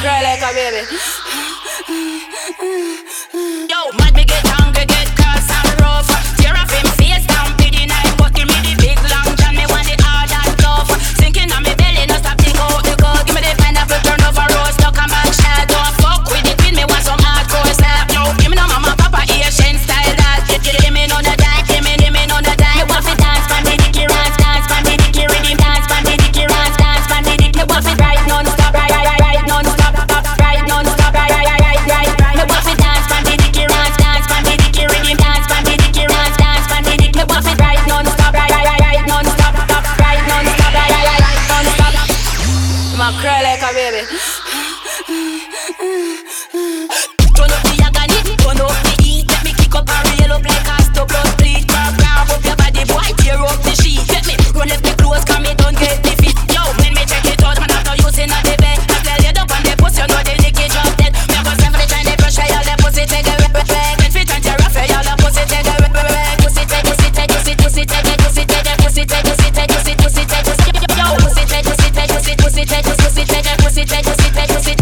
Cry like a baby. cry like a baby.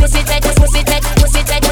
pussy, take, pussy, take, pussy, take,